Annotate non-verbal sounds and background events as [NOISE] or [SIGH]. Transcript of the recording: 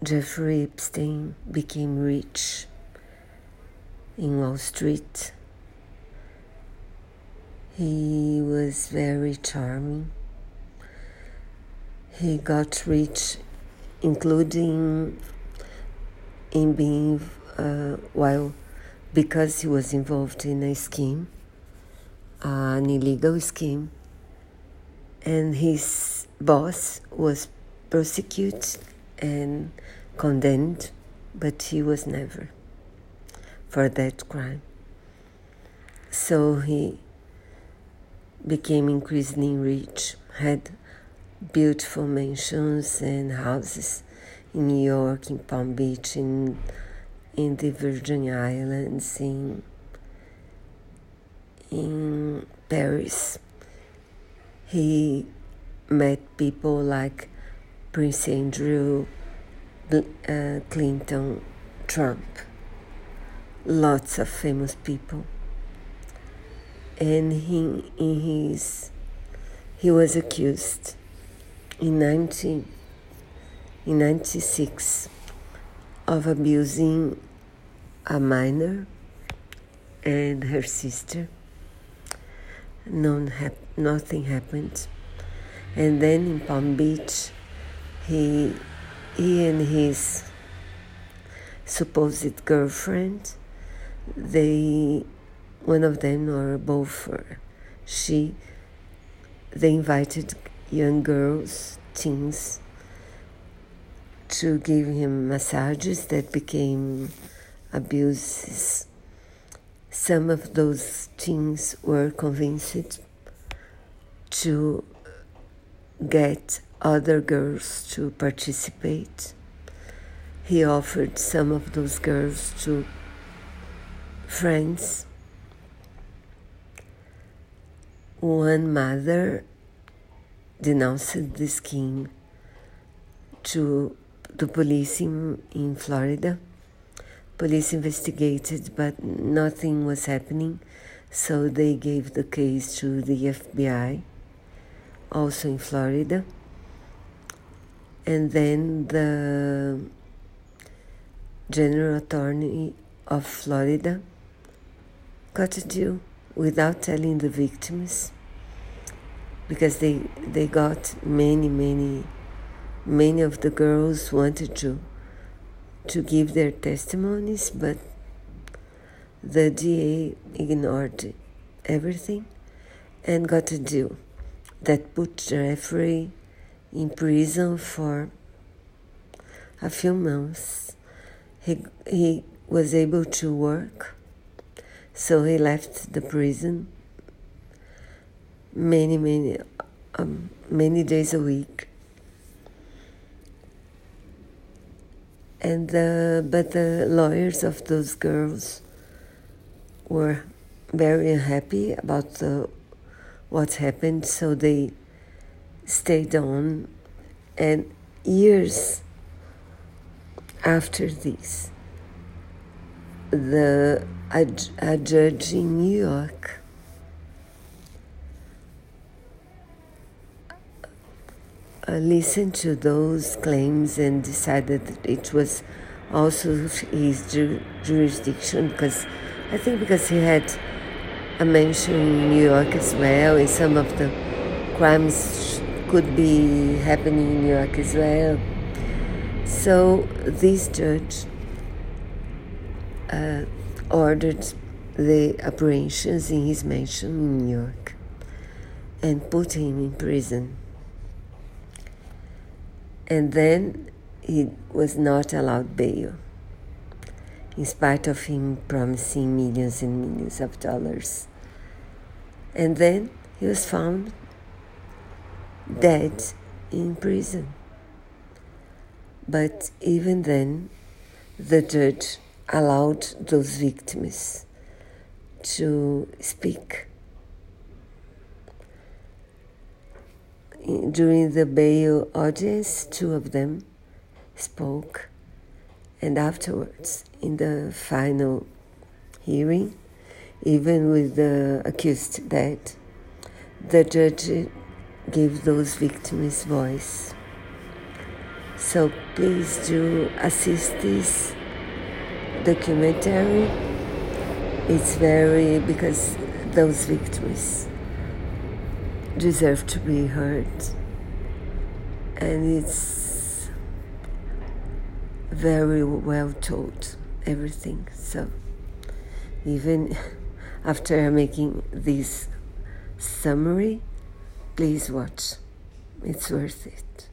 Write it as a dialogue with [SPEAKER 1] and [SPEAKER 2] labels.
[SPEAKER 1] Jeffrey Epstein became rich in Wall Street. He was very charming. He got rich, including in being, uh, well, because he was involved in a scheme, an illegal scheme, and his boss was prosecuted and condemned, but he was never for that crime. So he became increasingly rich, had beautiful mansions and houses in New York, in Palm Beach, in in the Virgin Islands, in in Paris. He met people like Prince Andrew, uh, Clinton, Trump, lots of famous people. And he in his he was accused in 19 in 96 of abusing a minor and her sister. None hap- nothing happened. And then in Palm Beach he he and his supposed girlfriend they one of them or both she they invited young girls teens to give him massages that became abuses. Some of those teens were convinced to get other girls to participate he offered some of those girls to friends one mother denounced the scheme to the police in, in Florida. Police investigated, but nothing was happening, so they gave the case to the FBI, also in Florida. And then the General Attorney of Florida got a deal without telling the victims because they they got many many many of the girls wanted to to give their testimonies but the DA ignored everything and got a deal that put Jeffrey in prison for a few months. He, he was able to work so he left the prison many, many, um, many days a week. And the, but the lawyers of those girls were very unhappy about the, what happened, so they stayed on. And years after this, the a, a judge in New York listened to those claims and decided that it was also his ju- jurisdiction because I think because he had a mention in New York as well, and some of the crimes could be happening in New York as well. So this judge uh, ordered the operations in his mansion in New York and put him in prison. And then he was not allowed bail, in spite of him promising millions and millions of dollars. And then he was found dead in prison. But even then, the judge allowed those victims to speak. During the bail audience, two of them spoke, and afterwards, in the final hearing, even with the accused dead, the judge gave those victims voice. So please do assist this documentary. It's very because those victims deserve to be heard. And it's very well told, everything. So even [LAUGHS] after making this summary, please watch. It's worth it.